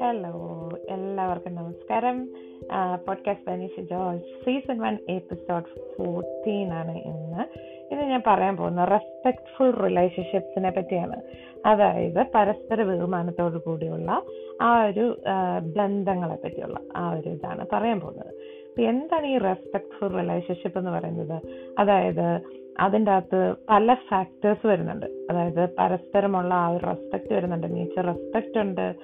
Hello എല്ലാവർക്കും നമസ്കാരം. Podcast Baneesh George season one episode fourteen ആണ് ഇന്ന്. ഇന്ന് ഞാൻ പറയാൻ പോകുന്ന റെസ്പെക്ട്ഫുൾ റിലേഷൻഷിപ്സിനെ പറ്റിയാണ്. അതായത് പരസ്പര ബഹുമാനത്തോടു കൂടിയുള്ള ആ ഒരു ബന്ധങ്ങളെ പറ്റിയുള്ള ആ ഒരു ഇതാണ് പറയാൻ പോകുന്നത്. എന്താണ് ഈ റെസ്പെക്ട്ഫുൾ റിലേഷൻഷിപ്പ് എന്ന് പറയുന്നത്? അതായത് അതിന്റെ അകത്ത് പല ഫാക്ടേഴ്സ് വരുന്നുണ്ട്. അതായത് പരസ്പരമുള്ള ആ ഒരു റെസ്പെക്ട് വരുന്നുണ്ട്. മീൻസ് റെസ്പെക്റ്റ് ഉണ്ട്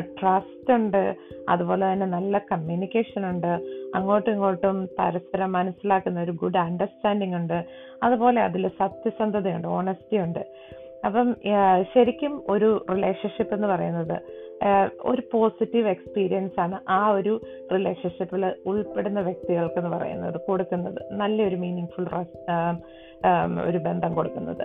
ട്രസ്റ്റ് ഉണ്ട് അതുപോലെ തന്നെ നല്ല കമ്മ്യൂണിക്കേഷൻ ഉണ്ട് അങ്ങോട്ടും ഇങ്ങോട്ടും പരസ്പരം മനസ്സിലാക്കുന്ന ഒരു ഗുഡ് അണ്ടർസ്റ്റാൻഡിങ് ഉണ്ട് അതുപോലെ അതിൽ സത്യസന്ധതയുണ്ട് ഓണസ്റ്റി ഉണ്ട്. അപ്പം ശരിക്കും ഒരു റിലേഷൻഷിപ്പ് എന്ന് പറയുന്നത് ഒരു പോസിറ്റീവ് എക്സ്പീരിയൻസ് ആണ് ആ ഒരു റിലേഷൻഷിപ്പിൽ ഉൾപ്പെടുന്ന വ്യക്തികൾക്ക് എന്ന് പറയുന്നത് കൊടുക്കുന്നത്. നല്ലൊരു മീനിങ് ഫുൾ ഒരു ബന്ധം കൊടുക്കുന്നത്.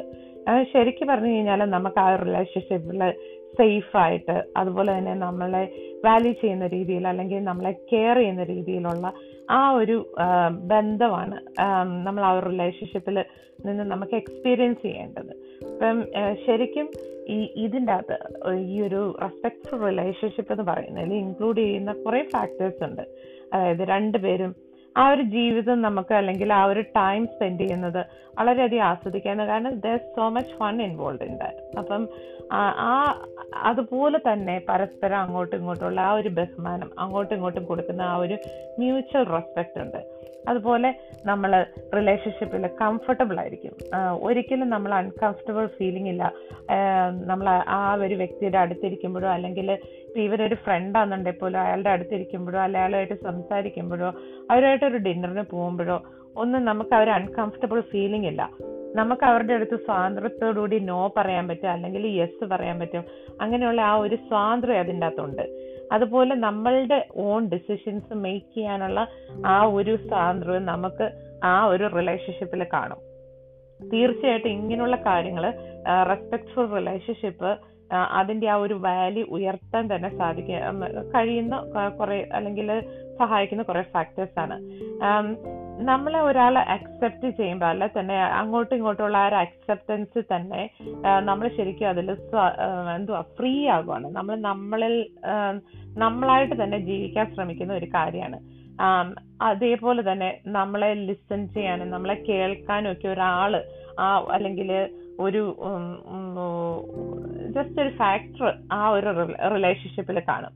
ശരിക്കും പറഞ്ഞു കഴിഞ്ഞാൽ നമുക്ക് ആ റിലേഷൻഷിപ്പിൽ സേഫായിട്ട് അതുപോലെ തന്നെ നമ്മളെ വാല്യൂ ചെയ്യുന്ന രീതിയിൽ അല്ലെങ്കിൽ നമ്മളെ കെയർ ചെയ്യുന്ന രീതിയിലുള്ള ആ ഒരു ബന്ധമാണ് നമ്മൾ ആ ഒരു റിലേഷൻഷിപ്പിൽ നിന്ന് നമുക്ക് എക്സ്പീരിയൻസ് ചെയ്യേണ്ടത്. ഇപ്പം ശരിക്കും ഈ ഇതിന്റെ അകത്ത് ഈ ഒരു റെസ്പെക്ട്ഫുൾ റിലേഷൻഷിപ്പ് എന്ന് പറയുന്നതിൽ ഇൻക്ലൂഡ് ചെയ്യുന്ന കുറേ ഫാക്ടേഴ്സ് ഉണ്ട്. അതായത് രണ്ടുപേരും ആ ഒരു ജീവിതം നമുക്ക് അല്ലെങ്കിൽ ആ ഒരു ടൈം സ്പെൻഡ് ചെയ്യുന്നത് വളരെയധികം ആസ്വദിക്കാൻ കാരണം there so much fun involve in that അപ്പം ആ അതുപോലെ തന്നെ പരസ്പരം അങ്ങോട്ടും ഇങ്ങോട്ടുള്ള ആ ഒരു ബഹുമാനം അങ്ങോട്ടും ഇങ്ങോട്ടും കൊടുക്കുന്ന ആ ഒരു മ്യൂച്വൽ റെസ്പെക്റ്റ് ഉണ്ട്. അതുപോലെ നമ്മൾ റിലേഷൻഷിപ്പിൽ കംഫർട്ടബിൾ ആയിരിക്കും. ഒരിക്കലും നമ്മൾ അൺകംഫർട്ടബിൾ ഫീലിംഗ് ഇല്ല. നമ്മൾ ആ ഒരു വ്യക്തിയുടെ അടുത്തിരിക്കുമ്പോഴോ അല്ലെങ്കിൽ ഇപ്പം ഇവരൊരു ഫ്രണ്ടാണെന്നുണ്ടെങ്കിൽ പോലും അയാളുടെ അടുത്തിരിക്കുമ്പോഴോ അല്ലെ അയാളുമായിട്ട് സംസാരിക്കുമ്പോഴോ അവരുമായിട്ട് ഒരു ഡിന്നറിന് പോകുമ്പോഴോ ഒന്നും നമുക്ക് അവർ അൺകംഫർട്ടബിൾ ഫീലിംഗ് ഇല്ല. നമുക്ക് അവരുടെ അടുത്ത് സ്വാതന്ത്ര്യത്തോടുകൂടി നോ പറയാൻ പറ്റും അല്ലെങ്കിൽ യെസ് പറയാൻ പറ്റും. അങ്ങനെയുള്ള ആ ഒരു സ്വാതന്ത്ര്യം അതിന്റെ അകത്തുണ്ട്. അതുപോലെ നമ്മളുടെ ഓൺ ഡിസിഷൻസ് മേക്ക് ചെയ്യാനുള്ള ആ ഒരു സ്വാതന്ത്ര്യം നമുക്ക് ആ ഒരു റിലേഷൻഷിപ്പിൽ കാണും. തീർച്ചയായിട്ടും ഇങ്ങനെയുള്ള കാര്യങ്ങൾ റെസ്പെക്ട്ഫുൾ റിലേഷൻഷിപ്പ് അതിന്റെ ആ ഒരു വാല്യൂ ഉയർത്താൻ തന്നെ സാധിക്കുക കഴിയുന്ന കുറെ അല്ലെങ്കിൽ സഹായിക്കുന്ന കുറെ ഫാക്ടേഴ്സ് ആണ്. നമ്മളെ ഒരാളെ അക്സെപ്റ്റ് ചെയ്യുമ്പോൾ അല്ല തന്നെ അങ്ങോട്ടും ഇങ്ങോട്ടുള്ള ആ ഒരു അക്സെപ്റ്റൻസ് തന്നെ നമ്മൾ ശരിക്കും അതിൽ എന്തുവാ ഫ്രീ ആകുവാണ്. നമ്മൾ നമ്മളിൽ നമ്മളായിട്ട് തന്നെ ജീവിക്കാൻ ശ്രമിക്കുന്ന ഒരു കാര്യമാണ്. അതേപോലെ തന്നെ നമ്മളെ ലിസൺ ചെയ്യാനും നമ്മളെ കേൾക്കാനും ഒക്കെ ഒരാൾ ആ അല്ലെങ്കിൽ ഒരു ജസ്റ്റ് ഒരു ഫാക്ടർ ആ ഒരു റിലേഷൻഷിപ്പിൽ കാണും.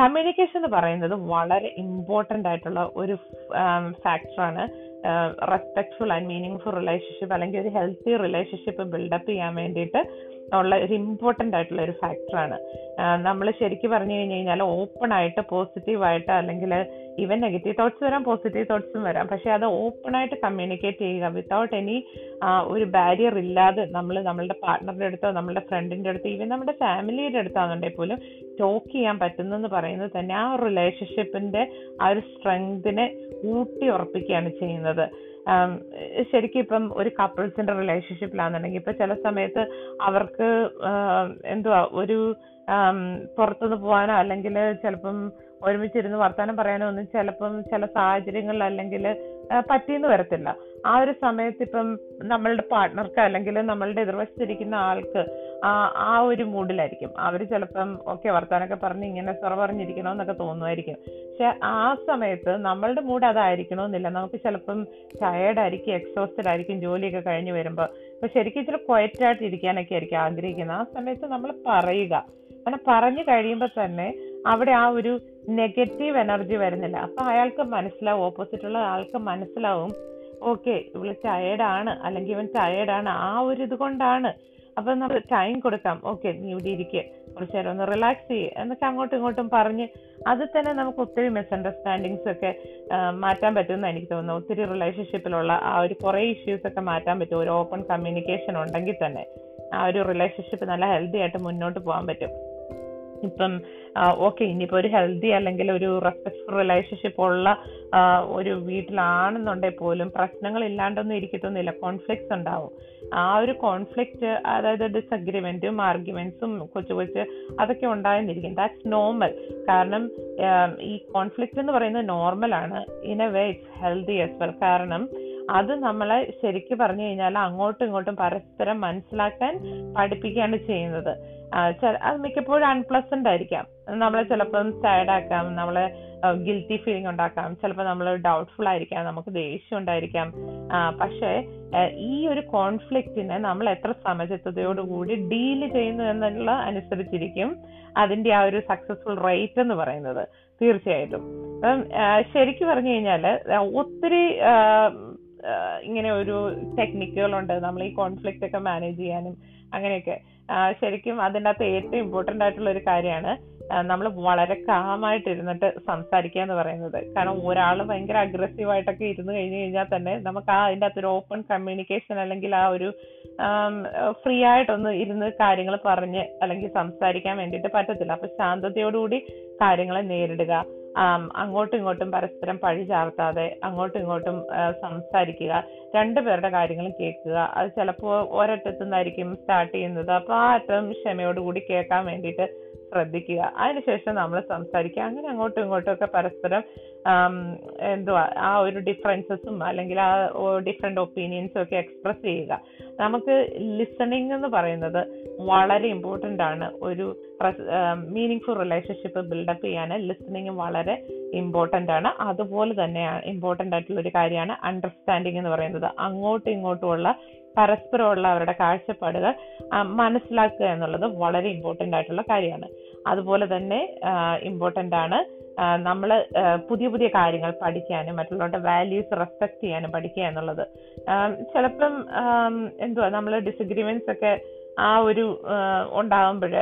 കമ്മ്യൂണിക്കേഷൻ എന്ന് പറയുന്നത് വളരെ ഇമ്പോർട്ടന്റ് ആയിട്ടുള്ള ഒരു ഫാക്ടറാണ് respectful and meaningful relationship അല്ലെങ്കിൽ ഒരു ഹെൽത്തി റിലേഷൻഷിപ്പ് ബിൽഡപ്പ് ചെയ്യാൻ വേണ്ടിയിട്ട് ഉള്ള ഒരു ഇമ്പോർട്ടന്റ് ആയിട്ടുള്ള ഒരു ഫാക്ടറാണ് നമ്മൾ ശരിക്കും പറഞ്ഞു കഴിഞ്ഞു കഴിഞ്ഞാൽ ഓപ്പൺ ആയിട്ട് പോസിറ്റീവായിട്ട് അല്ലെങ്കിൽ ഈവൻ നെഗറ്റീവ് തോട്ട്സ് വരാം പോസിറ്റീവ് തോട്ട്സും വരാം. പക്ഷേ അത് ഓപ്പൺ ആയിട്ട് കമ്മ്യൂണിക്കേറ്റ് ചെയ്യുക വിത്തൗട്ട് എനി ഒരു ബാരിയർ ഇല്ലാതെ നമ്മൾ നമ്മളുടെ പാർട്ട്ണറുടെ അടുത്തോ നമ്മളുടെ ഫ്രണ്ടിന്റെ അടുത്തോ ഈവൻ നമ്മുടെ ഫാമിലിയുടെ അടുത്താണെന്നുണ്ടെങ്കിൽ പോലും ടോക്ക് ചെയ്യാൻ പറ്റുന്നെന്ന് പറയുന്നത് തന്നെ ആ റിലേഷൻഷിപ്പിന്റെ ആ ഒരു സ്ട്രെങ്തിനെ ഊട്ടി ഉറപ്പിക്കുകയാണ് ചെയ്യുന്നത്. ശരിക്കും ഇപ്പം ഒരു കപ്പിൾസിന്റെ റിലേഷൻഷിപ്പിലാണെന്നുണ്ടെങ്കിൽ ഇപ്പൊ ചില സമയത്ത് അവർക്ക് എന്തുവാ ഒരു പുറത്തുനിന്ന് പോകാനോ അല്ലെങ്കിൽ ചിലപ്പം ഒരുമിച്ചിരുന്ന് വർത്തമാനം പറയാനോ ഒന്നും ചിലപ്പം ചില സാഹചര്യങ്ങളിൽ അല്ലെങ്കിൽ പറ്റിയെന്ന് വരത്തില്ല. ആ ഒരു സമയത്ത് ഇപ്പം നമ്മളുടെ പാർട്ട്ണർക്ക് അല്ലെങ്കിൽ നമ്മളുടെ എതിർവശത്തിരിക്കുന്ന ആൾക്ക് ആ ഒരു മൂഡിലായിരിക്കും. അവർ ചിലപ്പം ഓക്കെ വർത്താനൊക്കെ പറഞ്ഞ് ഇങ്ങനെ സ്വറ പറഞ്ഞിരിക്കണമെന്നൊക്കെ തോന്നുമായിരിക്കും പക്ഷെ ആ സമയത്ത് നമ്മളുടെ മൂഡ് അതായിരിക്കണമെന്നില്ല നമുക്ക് ചിലപ്പം ടയേർഡ് ആയിരിക്കും എക്സോസ്റ്റഡ് ആയിരിക്കും ജോലിയൊക്കെ കഴിഞ്ഞ് വരുമ്പോൾ അപ്പൊ ശരിക്കും ഇച്ചിരി ക്വയറ്റായിട്ട് ഇരിക്കാനൊക്കെ ആയിരിക്കും ആഗ്രഹിക്കുന്നത്. ആ സമയത്ത് നമ്മൾ പറയുക. അങ്ങനെ പറഞ്ഞു കഴിയുമ്പോൾ തന്നെ അവിടെ ആ ഒരു നെഗറ്റീവ് എനർജി വരുന്നില്ല. അപ്പൊ അയാൾക്ക് മനസ്സിലാവും ഓപ്പോസിറ്റുള്ള ആൾക്ക് മനസ്സിലാവും ഓക്കെ ഇവൾ ടയേർഡാണ്. അല്ലെങ്കിൽ ഇവൻ ടയേർഡാണ്. ആ ഒരു ഇത് കൊണ്ടാണ് അപ്പൊ നമ്മൾ ടൈം കൊടുക്കാം. ഓക്കെ നീ ഇവിടെ ഇരിക്കുക കുറച്ചു നേരം ഒന്ന് റിലാക്സ് ചെയ്യുക എന്നൊക്കെ അങ്ങോട്ടും ഇങ്ങോട്ടും പറഞ്ഞ് അത് തന്നെ നമുക്ക് ഒത്തിരി മിസ്അണ്ടർസ്റ്റാൻഡിങ്സ് ഒക്കെ മാറ്റാൻ പറ്റുമെന്ന് എനിക്ക് തോന്നുന്നു ഒത്തിരി റിലേഷൻഷിപ്പിലുള്ള ആ ഒരു കുറേ ഇഷ്യൂസ് ഒക്കെ മാറ്റാൻ പറ്റും. ഒരു ഓപ്പൺ കമ്മ്യൂണിക്കേഷൻ ഉണ്ടെങ്കിൽ തന്നെ ആ ഒരു റിലേഷൻഷിപ്പ് നല്ല ഹെൽത്തി ആയിട്ട് മുന്നോട്ട് പോകാൻ പറ്റും. ഇപ്പം ഓക്കെ ഇനിയിപ്പോ ഒരു ഹെൽത്തി അല്ലെങ്കിൽ ഒരു റെസ്പെക്ട്ഫുൾ റിലേഷൻഷിപ്പ് ഉള്ള ഒരു വീട്ടിലാണെന്നുണ്ടെങ്കിൽ പോലും പ്രശ്നങ്ങൾ ഇല്ലാണ്ടൊന്നും ഇരിക്കത്തൊന്നുമില്ല. കോൺഫ്ലിക്ട്സ് ഉണ്ടാവും. ആ ഒരു കോൺഫ്ലിക്റ്റ് അതായത് ഡിസഗ്രിമെന്റും ആർഗ്യുമെന്റ്സും കൊച്ചു കൊച്ച് അതൊക്കെ ഉണ്ടായെന്നിരിക്കും. ദാറ്റ്സ് നോർമൽ കാരണം ഈ കോൺഫ്ലിക്റ്റ് എന്ന് പറയുന്നത് നോർമലാണ് in a way it's healthy as well കാരണം അത് നമ്മളെ ശരിക്കും പറഞ്ഞു കഴിഞ്ഞാൽ അങ്ങോട്ടും ഇങ്ങോട്ടും പരസ്പരം മനസ്സിലാക്കാൻ പഠിപ്പിക്കുകയാണ് ചെയ്യുന്നത്. അത് മിക്കപ്പോഴും അൺപ്ലസന്റ് ആയിരിക്കാം. നമ്മളെ ചിലപ്പം സാഡ് ആക്കാം നമ്മളെ ഗിൽറ്റി ഫീലിംഗ് ഉണ്ടാക്കാം ചിലപ്പോൾ നമ്മൾ ഡൗട്ട്ഫുൾ ആയിരിക്കാം നമുക്ക് ദേഷ്യം ഉണ്ടായിരിക്കാം. പക്ഷേ ഈ ഒരു കോൺഫ്ലിക്റ്റിനെ നമ്മൾ എത്ര സമചിത്തതയോടുകൂടി ഡീൽ ചെയ്യുന്നു എന്നുള്ള അനുസരിച്ചിരിക്കും അതിന്റെ ആ ഒരു സക്സസ്ഫുൾ റേറ്റ് എന്ന് പറയുന്നത്. തീർച്ചയായിട്ടും. അപ്പം ശരിക്കും പറഞ്ഞു കഴിഞ്ഞാൽ ഒത്തിരി ഇങ്ങനെ ഒരു ടെക്നിക്കുകളുണ്ട് നമ്മൾ ഈ കോൺഫ്ലിക്റ്റ് ഒക്കെ മാനേജ് ചെയ്യാനും അങ്ങനെയൊക്കെ. ശരിക്കും അതിന്റെ അകത്ത് ഏറ്റവും ഇമ്പോർട്ടന്റ് ആയിട്ടുള്ള ഒരു കാര്യമാണ് നമ്മൾ വളരെ കാമായിട്ട് ഇരുന്നിട്ട് സംസാരിക്കുക എന്ന് പറയുന്നത്. കാരണം ഒരാൾ ഭയങ്കര അഗ്രസീവായിട്ടൊക്കെ ഇരുന്ന് കഴിഞ്ഞു കഴിഞ്ഞാൽ തന്നെ നമുക്ക് ആ അതിന്റെ ഒരു ഓപ്പൺ കമ്മ്യൂണിക്കേഷൻ അല്ലെങ്കിൽ ആ ഒരു ഫ്രീ ആയിട്ടൊന്ന് ഇരുന്ന് കാര്യങ്ങൾ പറഞ്ഞ് അല്ലെങ്കിൽ സംസാരിക്കാൻ വേണ്ടിയിട്ട് പറ്റത്തില്ല. അപ്പൊ ശാന്തതയോടുകൂടി കാര്യങ്ങളെ നേരിടുക. അങ്ങോട്ടും ഇങ്ങോട്ടും പരസ്പരം പഴി ചാർത്താതെ അങ്ങോട്ടും ഇങ്ങോട്ടും സംസാരിക്കുക രണ്ടുപേരുടെ കാര്യങ്ങളും കേൾക്കുക. അത് ചിലപ്പോൾ ഒരറ്റത്തുനിന്നായിരിക്കും സ്റ്റാർട്ട് ചെയ്യുന്നത്. അപ്പോൾ ആ അറ്റം ക്ഷമയോടുകൂടി കേൾക്കാൻ വേണ്ടിയിട്ട് ശ്രദ്ധിക്കുക. അതിനുശേഷം നമ്മൾ സംസാരിക്കുക. അങ്ങനെ അങ്ങോട്ടും ഇങ്ങോട്ടും ഒക്കെ പരസ്പരം എന്തുവാ ആ ഒരു ഡിഫറൻസസും അല്ലെങ്കിൽ ആ ഡിഫറെന്റ് ഒപ്പീനിയൻസും ഒക്കെ എക്സ്പ്രസ് ചെയ്യുക. നമുക്ക് ലിസണിങ് എന്ന് പറയുന്നത് വളരെ ഇമ്പോർട്ടന്റ് ആണ്. ഒരു മീനിങ് ഫുൾ റിലേഷൻഷിപ്പ് ബിൽഡപ്പ് ചെയ്യാൻ ലിസണിങ് വളരെ ഇമ്പോർട്ടന്റ് ആണ്. അതുപോലെ തന്നെ ഇമ്പോർട്ടന്റ് ആയിട്ടുള്ള ഒരു കാര്യമാണ് അണ്ടർസ്റ്റാൻഡിങ് എന്ന് പറയുന്നത്. അങ്ങോട്ടും ഇങ്ങോട്ടുമുള്ള പരസ്പരമുള്ള അവരുടെ കാഴ്ചപ്പാടുകൾ മനസ്സിലാക്കുക എന്നുള്ളത് വളരെ ഇമ്പോർട്ടന്റ് ആയിട്ടുള്ള കാര്യമാണ്. അതുപോലെ തന്നെ ഇമ്പോർട്ടന്റ് ആണ് നമ്മൾ പുതിയ പുതിയ കാര്യങ്ങൾ പഠിക്കാനും മറ്റുള്ളവരുടെ വാല്യൂസ് റെസ്പെക്ട് ചെയ്യാനും പഠിക്കുക എന്നുള്ളത്. ചിലപ്പം എന്തുവാ നമ്മൾ ഡിസഗ്രിമെന്റ്സ് ഒക്കെ ആ ഒരു ഉണ്ടാകുമ്പോൾ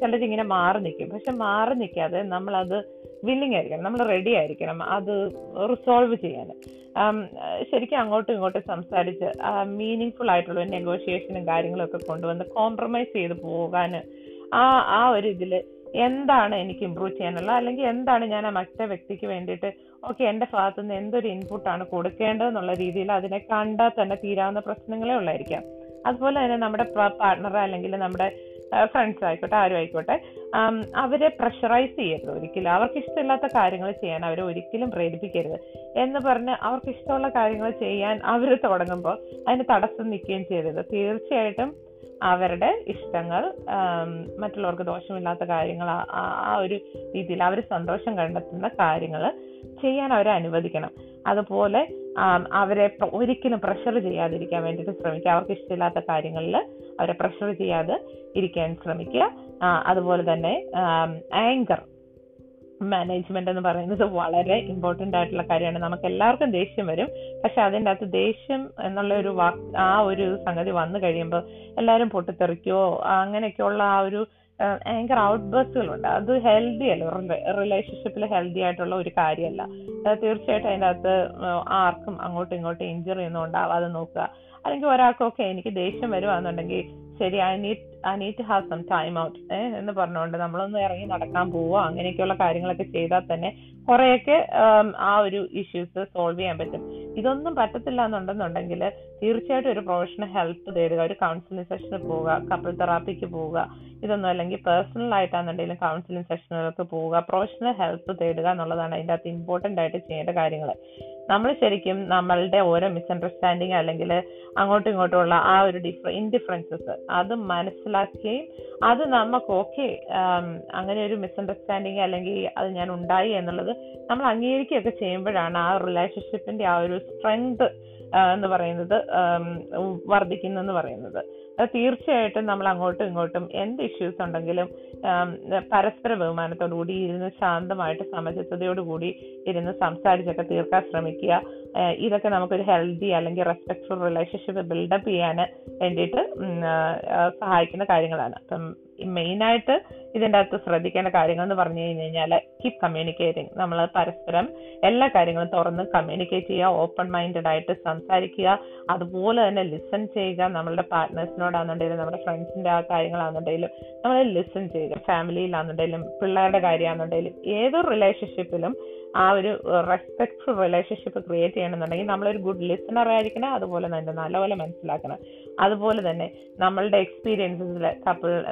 ചിലരിങ്ങനെ മാറി നിൽക്കും. പക്ഷെ മാറി നിൽക്കാതെ നമ്മളത് വില്ലിങ് ആയിരിക്കണം നമ്മൾ റെഡി ആയിരിക്കണം അത് റിസോൾവ് ചെയ്യാൻ. ശരിക്കും അങ്ങോട്ടും ഇങ്ങോട്ടും സംസാരിച്ച് മീനിങ് ഫുൾ ആയിട്ടുള്ള നെഗോഷിയേഷനും കാര്യങ്ങളൊക്കെ കൊണ്ടുവന്ന് കോംപ്രമൈസ് ചെയ്ത് പോകാൻ ആ ആ ഒരു ഇതിൽ എന്താണ് എനിക്ക് ഇമ്പ്രൂവ് ചെയ്യാനുള്ള അല്ലെങ്കിൽ എന്താണ് ഞാൻ ആ മറ്റേ വ്യക്തിക്ക് വേണ്ടിയിട്ട് ഓക്കെ എന്റെ ഭാഗത്തു നിന്ന് എന്തൊരു ഇൻപുട്ടാണ് കൊടുക്കേണ്ടതെന്നുള്ള രീതിയിൽ അതിനെ കണ്ടാൽ തന്നെ തീരാവുന്ന പ്രശ്നങ്ങളേ ഉള്ളായിരിക്കാം. അതുപോലെ തന്നെ നമ്മുടെ പാർട്ട്ണർ അല്ലെങ്കിൽ നമ്മുടെ ഫ്രണ്ട്സ് ആയിക്കോട്ടെ ആരും ആയിക്കോട്ടെ അവരെ പ്രഷറൈസ് ചെയ്യരുത് ഒരിക്കലും. അവർക്ക് ഇഷ്ടമില്ലാത്ത കാര്യങ്ങൾ ചെയ്യാൻ അവരെ ഒരിക്കലും പ്രേരിപ്പിക്കരുത്. എന്ന് പറഞ്ഞ് അവർക്ക് ഇഷ്ടമുള്ള കാര്യങ്ങൾ ചെയ്യാൻ അവർ തുടങ്ങുമ്പോൾ അതിന് തടസ്സം നിൽക്കുകയും ചെയ്യരുത്. തീർച്ചയായിട്ടും അവരുടെ ഇഷ്ടങ്ങൾ മറ്റുള്ളവർക്ക് ദോഷമില്ലാത്ത കാര്യങ്ങൾ ആ ഒരു രീതിയിൽ അവർ സന്തോഷം കണ്ടെത്തുന്ന കാര്യങ്ങൾ ചെയ്യാൻ അവരെ അനുവദിക്കണം. അതുപോലെ അവരെ ഒരിക്കലും പ്രഷർ ചെയ്യാതിരിക്കാൻ വേണ്ടിയിട്ട് ശ്രമിക്കുക. അവർക്ക് ഇഷ്ടമില്ലാത്ത കാര്യങ്ങളിൽ അവരെ പ്രഷർ ചെയ്യാതെ ഇരിക്കാൻ ശ്രമിക്കുക. അതുപോലെ തന്നെ ആങ്കർ മാനേജ്മെന്റ് എന്ന് പറയുന്നത് വളരെ ഇമ്പോർട്ടന്റ് ആയിട്ടുള്ള കാര്യമാണ്. നമുക്ക് എല്ലാവർക്കും ദേഷ്യം വരും. പക്ഷെ അതിന്റെ അകത്ത് ദേഷ്യം എന്നുള്ള ഒരു വാക്ക് ആ ഒരു സംഗതി വന്നു കഴിയുമ്പോൾ എല്ലാവരും പൊട്ടിത്തെറിക്കോ അങ്ങനെയൊക്കെയുള്ള ആ ഒരു ആങ്കർ ഔട്ട് ബസ്സുകളുണ്ട് അത് ഹെൽത്തി അല്ല. റിലേഷൻഷിപ്പിൽ ഹെൽത്തി ആയിട്ടുള്ള ഒരു കാര്യമല്ല. തീർച്ചയായിട്ടും അതിന്റെ അകത്ത് ആർക്കും അങ്ങോട്ടും ഇങ്ങോട്ടും ഇഞ്ചറി ഒന്നും ഉണ്ടാവാതെ നോക്കുക. അല്ലെങ്കിൽ ഒരാൾക്കൊക്കെ എനിക്ക് ദേഷ്യം വരുവാന്നുണ്ടെങ്കിൽ ശരി I need I need to have some time out എന്ന് പറഞ്ഞുകൊണ്ട് നമ്മളൊന്ന് ഇറങ്ങി നടക്കാൻ പോവുക അങ്ങനെയൊക്കെയുള്ള കാര്യങ്ങളൊക്കെ ചെയ്താൽ തന്നെ കുറെയൊക്കെ ആ ഒരു ഇഷ്യൂസ് സോൾവ് ചെയ്യാൻ പറ്റും. ഇതൊന്നും പറ്റത്തില്ല എന്നുണ്ടെന്നുണ്ടെങ്കിൽ തീർച്ചയായിട്ടും ഒരു പ്രൊഫഷണൽ ഹെൽപ്പ് തേടുക ഒരു കൗൺസിലിംഗ് സെഷന് പോവുക കപ്പിൾ തെറാപ്പിക്ക് പോവുക ഇതൊന്നും അല്ലെങ്കിൽ പേഴ്സണൽ ആയിട്ടാണെന്നുണ്ടെങ്കിലും കൗൺസിലിംഗ് സെഷനുകൾക്ക് പോവുക പ്രൊഫഷണൽ ഹെൽപ്പ് തേടുക എന്നുള്ളതാണ് അതിന്റെ അകത്ത് ഇമ്പോർട്ടന്റ് ആയിട്ട് ചെയ്യേണ്ട കാര്യങ്ങൾ. നമ്മൾ ശരിക്കും നമ്മളുടെ ഓരോ മിസ്അണ്ടർസ്റ്റാൻഡിങ് അല്ലെങ്കിൽ അങ്ങോട്ടും ഇങ്ങോട്ടുമുള്ള ആ ഒരു ഡിഫറ ഇൻഡിഫറൻസസ് അത് മനസ്സിലാക്കുകയും അത് നമുക്ക് ഓക്കെ അങ്ങനെ ഒരു മിസ്അണ്ടർസ്റ്റാൻഡിങ് അല്ലെങ്കിൽ അത് ഞാൻ ഉണ്ടായി എന്നുള്ളത് നമ്മൾ അംഗീകരിക്കുകയൊക്കെ ചെയ്യുമ്പോഴാണ് ആ റിലേഷൻഷിപ്പിന്റെ ആ ഒരു സ്ട്രെങ്ത് എന്ന് പറയുന്നത് വർദ്ധിക്കുന്നു എന്ന് പറയുന്നത്. തീർച്ചയായിട്ടും നമ്മൾ അങ്ങോട്ടും ഇങ്ങോട്ടും എന്ത് ഇഷ്യൂസ് ഉണ്ടെങ്കിലും പരസ്പര ബഹുമാനത്തോടുകൂടി ഇരുന്ന് ശാന്തമായിട്ട് സമചിത്തതയോടുകൂടി ഇരുന്ന് സംസാരിച്ചൊക്കെ തീർക്കാൻ ശ്രമിക്കുക. ഇതൊക്കെ നമുക്കൊരു ഹെൽത്തി അല്ലെങ്കിൽ റെസ്പെക്ട്ഫുൾ റിലേഷൻഷിപ്പ് ബിൽഡപ്പ് ചെയ്യാൻ വേണ്ടിയിട്ട് സഹായിക്കുന്ന കാര്യങ്ങളാണ്. അപ്പം മെയിനായിട്ട് ഇതിന്റെ അകത്ത് ശ്രദ്ധിക്കേണ്ട കാര്യങ്ങൾ എന്ന് പറഞ്ഞു കഴിഞ്ഞു കഴിഞ്ഞാൽ കീപ് കമ്മ്യൂണിക്കേറ്റിംഗ് നമ്മൾ പരസ്പരം എല്ലാ കാര്യങ്ങളും തുറന്ന് കമ്മ്യൂണിക്കേറ്റ് ചെയ്യുക ഓപ്പൺ മൈൻഡഡ് ആയിട്ട് സംസാരിക്കുക അതുപോലെ തന്നെ ലിസൺ ചെയ്യുക. നമ്മളുടെ പാർട്ട്നേഴ്സിനോടാണെന്നുണ്ടെങ്കിലും നമ്മുടെ ഫ്രണ്ട്സിന്റെ ആ കാര്യങ്ങളാണെന്നുണ്ടെങ്കിലും നമ്മൾ ലിസൺ ചെയ്യുക. ഫാമിലിയിലാണെന്നുണ്ടെങ്കിലും പിള്ളേരുടെ കാര്യമാണെന്നുണ്ടെങ്കിലും ഏതൊരു റിലേഷൻഷിപ്പിലും ആ ഒരു റെസ്പെക്ട്ഫുൾ റിലേഷൻഷിപ്പ് ക്രിയേറ്റ് ചെയ്യണമെന്നുണ്ടെങ്കിൽ നമ്മളൊരു ഗുഡ് ലിസണർ ആയിരിക്കണം അതുപോലെ തന്നെ നല്ലപോലെ മനസ്സിലാക്കണം. അതുപോലെ തന്നെ നമ്മളുടെ എക്സ്പീരിയൻസിൽ കപ്പിൾ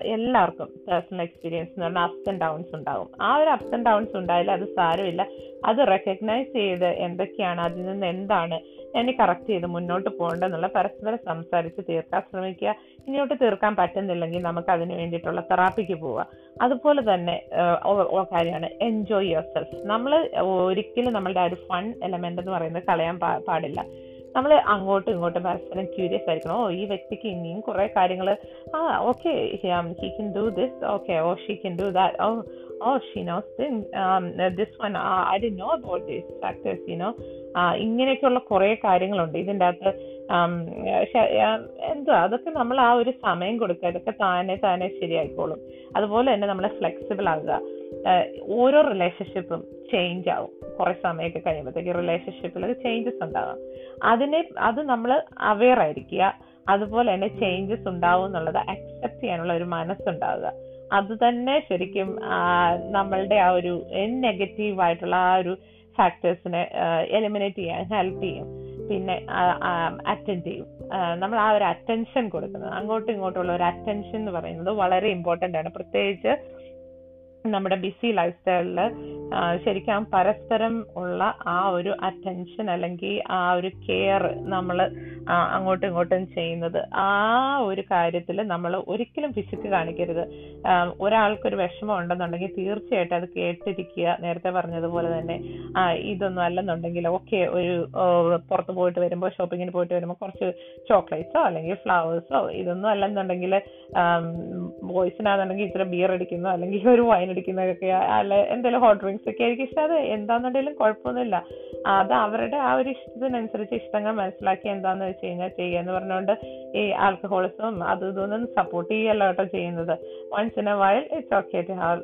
എല്ലാവർക്കും പേഴ്സണൽ എക്സ്പീരിയൻസ് എന്ന് പറഞ്ഞാൽ അപ്സ് ആൻഡ് ഡൗൺസ് ഉണ്ടാകും ആ ഒരു അപ്സ് ആൻഡ് ഡൗൺസ് ഉണ്ടായാലും അത് സാരമില്ല. അത് റെക്കഗ്നൈസ് ചെയ്ത് എന്തൊക്കെയാണ് അതിൽ നിന്ന് എന്താണ് എന്നെ കറക്റ്റ് ചെയ്ത് മുന്നോട്ട് പോകേണ്ടെന്നുള്ള പരസ്പരം സംസാരിച്ച് തീർക്കാൻ ശ്രമിക്കുക. ഇങ്ങോട്ട് തീർക്കാൻ പറ്റുന്നില്ലെങ്കിൽ നമുക്ക് അതിന് വേണ്ടിയിട്ടുള്ള തെറാപ്പിക്ക് പോവുക. അതുപോലെ തന്നെ കാര്യമാണ് എൻജോയ് യുവർ സെൽഫ് നമ്മൾ ഒരിക്കലും നമ്മളുടെ ആ ഒരു ഫൺ എലമെന്റ് എന്ന് പറയുന്നത് കളയാൻ പാടില്ല. നമ്മൾ അങ്ങോട്ടും ഇങ്ങോട്ടും പരസ്പരം ക്യൂരിയസ് ആയിരിക്കണം. ഓ ഈ വ്യക്തിക്ക് ഇനിയും കുറേ കാര്യങ്ങൾ ആ okay he can do this okay oh she can do that oh she know knows this one I do know about these factors you know ഇങ്ങനെയൊക്കെയുള്ള കുറേ കാര്യങ്ങളുണ്ട്. ഇതിന്റെ അകത്ത് എന്തുവാ അതൊക്കെ നമ്മൾ ആ ഒരു സമയം കൊടുക്കുക. ഇതൊക്കെ താനെ താനെ ശരിയായിക്കോളും. അതുപോലെ തന്നെ നമ്മളെ ഫ്ലെക്സിബിൾ ആകുക. ഓരോ റിലേഷൻഷിപ്പും ചേഞ്ച് ആവും. കുറെ സമയമൊക്കെ കഴിയുമ്പോഴത്തേക്ക് റിലേഷൻഷിപ്പിൽ ചേഞ്ചസ് ഉണ്ടാകാം അതിനെ അത് നമ്മൾ അവെയർ ആയിരിക്കുക. അതുപോലെ തന്നെ ചേഞ്ചസ് ഉണ്ടാവും എന്നുള്ളത് അക്സെപ്റ്റ് ചെയ്യാനുള്ള ഒരു മനസ്സുണ്ടാവുക. അത് തന്നെ ശരിക്കും നമ്മളുടെ ആ ഒരു നെഗറ്റീവ് ആയിട്ടുള്ള ആ ഒരു ഫാക്ടേഴ്സിനെ എലിമിനേറ്റ് ചെയ്യാൻ ഹെൽപ്പ് ചെയ്യും. പിന്നെ അറ്റൻഡ് ചെയ്യും. നമ്മൾ ആ ഒരു അറ്റൻഷൻ കൊടുക്കുന്നത്. അങ്ങോട്ടും ഇങ്ങോട്ടുള്ള ഒരു അറ്റൻഷൻ എന്ന് പറയുന്നത് വളരെ ഇമ്പോർട്ടന്റ് ആണ്. പ്രത്യേകിച്ച് നമ്മുടെ ബിസി ലൈഫ് സ്റ്റൈലിൽ ശരിക്കും പരസ്പരം ഉള്ള ആ ഒരു അറ്റൻഷൻ അല്ലെങ്കിൽ ആ ഒരു കെയർ നമ്മൾ അങ്ങോട്ടും ഇങ്ങോട്ടും ചെയ്യുന്നത്. ആ ഒരു കാര്യത്തിൽ നമ്മൾ ഒരിക്കലും പിശുക്ക് കാണിക്കരുത്. ഒരാൾക്കൊരു വിഷമം ഉണ്ടെന്നുണ്ടെങ്കിൽ തീർച്ചയായിട്ടും അത് കേട്ടിരിക്കുക. നേരത്തെ പറഞ്ഞതുപോലെ തന്നെ ഇതൊന്നും അല്ലെന്നുണ്ടെങ്കിൽ ഓക്കെ ഒരു പുറത്ത് പോയിട്ട് വരുമ്പോൾ ഷോപ്പിങ്ങിന് പോയിട്ട് വരുമ്പോൾ കുറച്ച് ചോക്ലേറ്റ്സോ അല്ലെങ്കിൽ ഫ്ലവേഴ്സോ ഇതൊന്നും അല്ലെന്നുണ്ടെങ്കിൽ ബോയ്സിനാണെന്നുണ്ടെങ്കിൽ ഇത്ര ബിയർ അടിക്കുന്നോ. അല്ലെങ്കിൽ ഒരു വൈൻ അടിക്കുന്നതൊക്കെ അല്ല എന്തെങ്കിലും ഹോട്ട് ഡ്രിങ്ക്സ് ഒക്കെ ആയിരിക്കും. ഇഷ്ടം അത് എന്താണെന്നുണ്ടെങ്കിലും കുഴപ്പമൊന്നുമില്ല. അത് അവരുടെ ആ ഒരു ഇഷ്ടത്തിനനുസരിച്ച് ഇഷ്ടങ്ങൾ മനസ്സിലാക്കി എന്താന്ന് വെച്ച് കഴിഞ്ഞാൽ ചെയ്യുക എന്ന് പറഞ്ഞുകൊണ്ട് ഈ ആൽക്കഹോളിസം അത് ഇതൊന്നും സപ്പോർട്ട് ചെയ്യല്ല കേട്ടോ ചെയ്യുന്നത്. Once in a while it's okay to have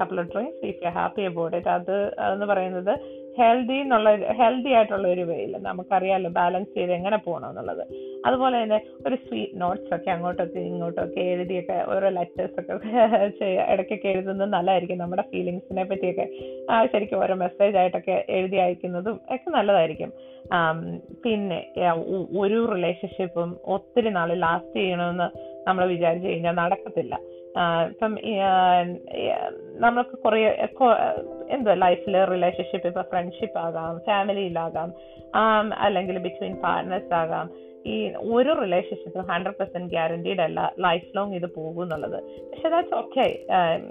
couple drinks if you happy about it അത് എന്ന് പറയുന്നത് ഹെൽത്തി എന്നുള്ള ഹെൽത്തി ആയിട്ടുള്ള ഒരു വേയിൽ നമുക്കറിയാമല്ലോ ബാലൻസ് ചെയ്ത് എങ്ങനെ പോകണം എന്നുള്ളത്. അതുപോലെ തന്നെ ഒരു സ്വീറ്റ് നോട്ട്സ് ഒക്കെ അങ്ങോട്ടൊക്കെ ഇങ്ങോട്ടൊക്കെ എഴുതിയൊക്കെ ഓരോ ലെറ്റേഴ്സ് ഒക്കെ ഇടയ്ക്കൊക്കെ എഴുതുന്നത് നല്ലതായിരിക്കും. നമ്മുടെ ഫീലിങ്സിനെ പറ്റിയൊക്കെ ശരിക്കും ഓരോ മെസ്സേജ് ആയിട്ടൊക്കെ എഴുതി അയക്കുന്നതും ഒക്കെ നല്ലതായിരിക്കും. പിന്നെ ഒരു റിലേഷൻഷിപ്പും ഒത്തിരി നാൾ ലാസ്റ്റ് ചെയ്യണമെന്ന് നമ്മൾ വിചാരിച്ചു കഴിഞ്ഞാൽ നടക്കത്തില്ല. ഇപ്പം നമ്മൾക്ക് കുറേ എന്തോ ലൈഫിൽ റിലേഷൻഷിപ്പ് ഇപ്പം ഫ്രണ്ട്ഷിപ്പ് ആകാം ഫാമിലിയിലാകാം അല്ലെങ്കിൽ ബിറ്റ്വീൻ പാർട്ട്നേഴ്സ് ആകാം ഈ ഒരു റിലേഷൻഷിപ്പും ഹൺഡ്രഡ് പെർസെന്റ് ഗ്യാരണ്ടീഡ് അല്ല ലൈഫ് ലോങ് ഇത് പോകും എന്നുള്ളത് പക്ഷെ ദാറ്റ്സ് ഓക്കെ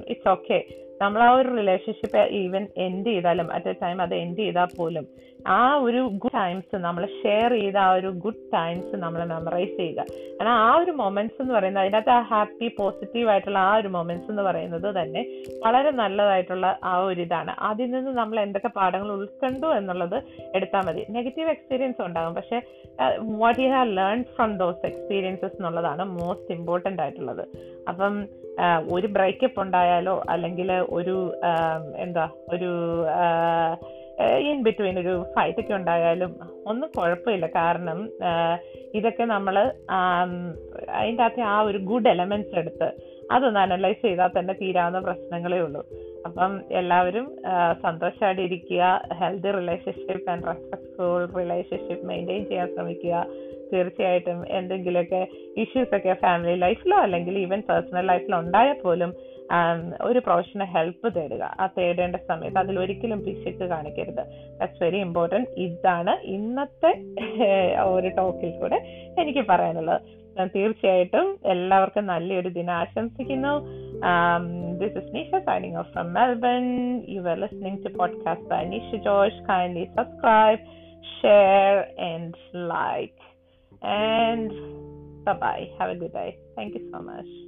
ഇറ്റ്സ് ഓക്കെ നമ്മൾ ആ ഒരു റിലേഷൻഷിപ്പ് ഈവൻ എൻഡ് ചെയ്താലും അറ്റ് എ ടൈം അത് എൻഡ് ചെയ്താൽ പോലും ആ ഒരു ഗുഡ് ടൈംസ് നമ്മൾ ഷെയർ ചെയ്ത ആ ഒരു ഗുഡ് ടൈംസ് നമ്മൾ മെമ്മറൈസ് ചെയ്യുക. കാരണം ആ ഒരു മൊമെന്റ്സ് എന്ന് പറയുന്നത് അതിനകത്ത് ആ ഹാപ്പി പോസിറ്റീവ് ആയിട്ടുള്ള ആ ഒരു മൊമെന്റ്സ് എന്ന് പറയുന്നത് തന്നെ വളരെ നല്ലതായിട്ടുള്ള ആ ഒരു ഇതാണ്. അതിൽ നിന്ന് നമ്മൾ എന്തൊക്കെ പാഠങ്ങൾ ഉൾക്കൊണ്ടു എന്നുള്ളത് എടുത്താൽ മതി. നെഗറ്റീവ് എക്സ്പീരിയൻസ് ഉണ്ടാകും. പക്ഷേ what you have learn from those experiences എന്നുള്ളതാണ് മോസ്റ്റ് ഇമ്പോർട്ടന്റ് ആയിട്ടുള്ളത്. അപ്പം ഒരു ബ്രേക്കപ്പ് ഉണ്ടായാലോ അല്ലെങ്കിൽ ഒരു എന്താ ഒരു ഇൻ ബിറ്റ്വീൻ ഒരു ഫൈറ്റ് ഒക്കെ ഉണ്ടായാലും ഒന്നും കുഴപ്പമില്ല. കാരണം ഇതൊക്കെ നമ്മൾ അതിന്റെ അകത്തെ ആ ഒരു ഗുഡ് എലമെന്റ്സ് എടുത്ത് അതൊന്ന് അനലൈസ് ചെയ്താൽ തന്നെ തീരാവുന്ന പ്രശ്നങ്ങളേ ഉള്ളൂ. അപ്പം എല്ലാവരും സന്തോഷമായിട്ട് ഇരിക്കുക healthy relationship and respectful relationship maintain ചെയ്യാൻ ശ്രമിക്കുക. തീർച്ചയായിട്ടും എന്തെങ്കിലുമൊക്കെ ഇഷ്യൂസ് ഒക്കെ ഫാമിലി ലൈഫിലോ അല്ലെങ്കിൽ ഈവൻ പേഴ്സണൽ ലൈഫിലോ ഉണ്ടായാൽ പോലും ഒരു പ്രൊഫഷണൽ ഹെൽപ്പ് തേടുക. ആ തേടേണ്ട സമയത്ത് അതിൽ ഒരിക്കലും പിശക്ക് കാണിക്കരുത്. ദാറ്റ്സ് വെരി ഇമ്പോർട്ടന്റ് ഇതാണ് ഇന്നത്തെ ഒരു ടോക്കിൽ കൂടെ എനിക്ക് പറയാനുള്ളത്. തീർച്ചയായിട്ടും എല്ലാവർക്കും നല്ലൊരു ദിനം ആശംസിക്കുന്നു. This is Nisha signing off from Melbourne you were listening to podcast by Nisha Josh kindly subscribe share and like. And bye bye. Have a good day. Thank you so much.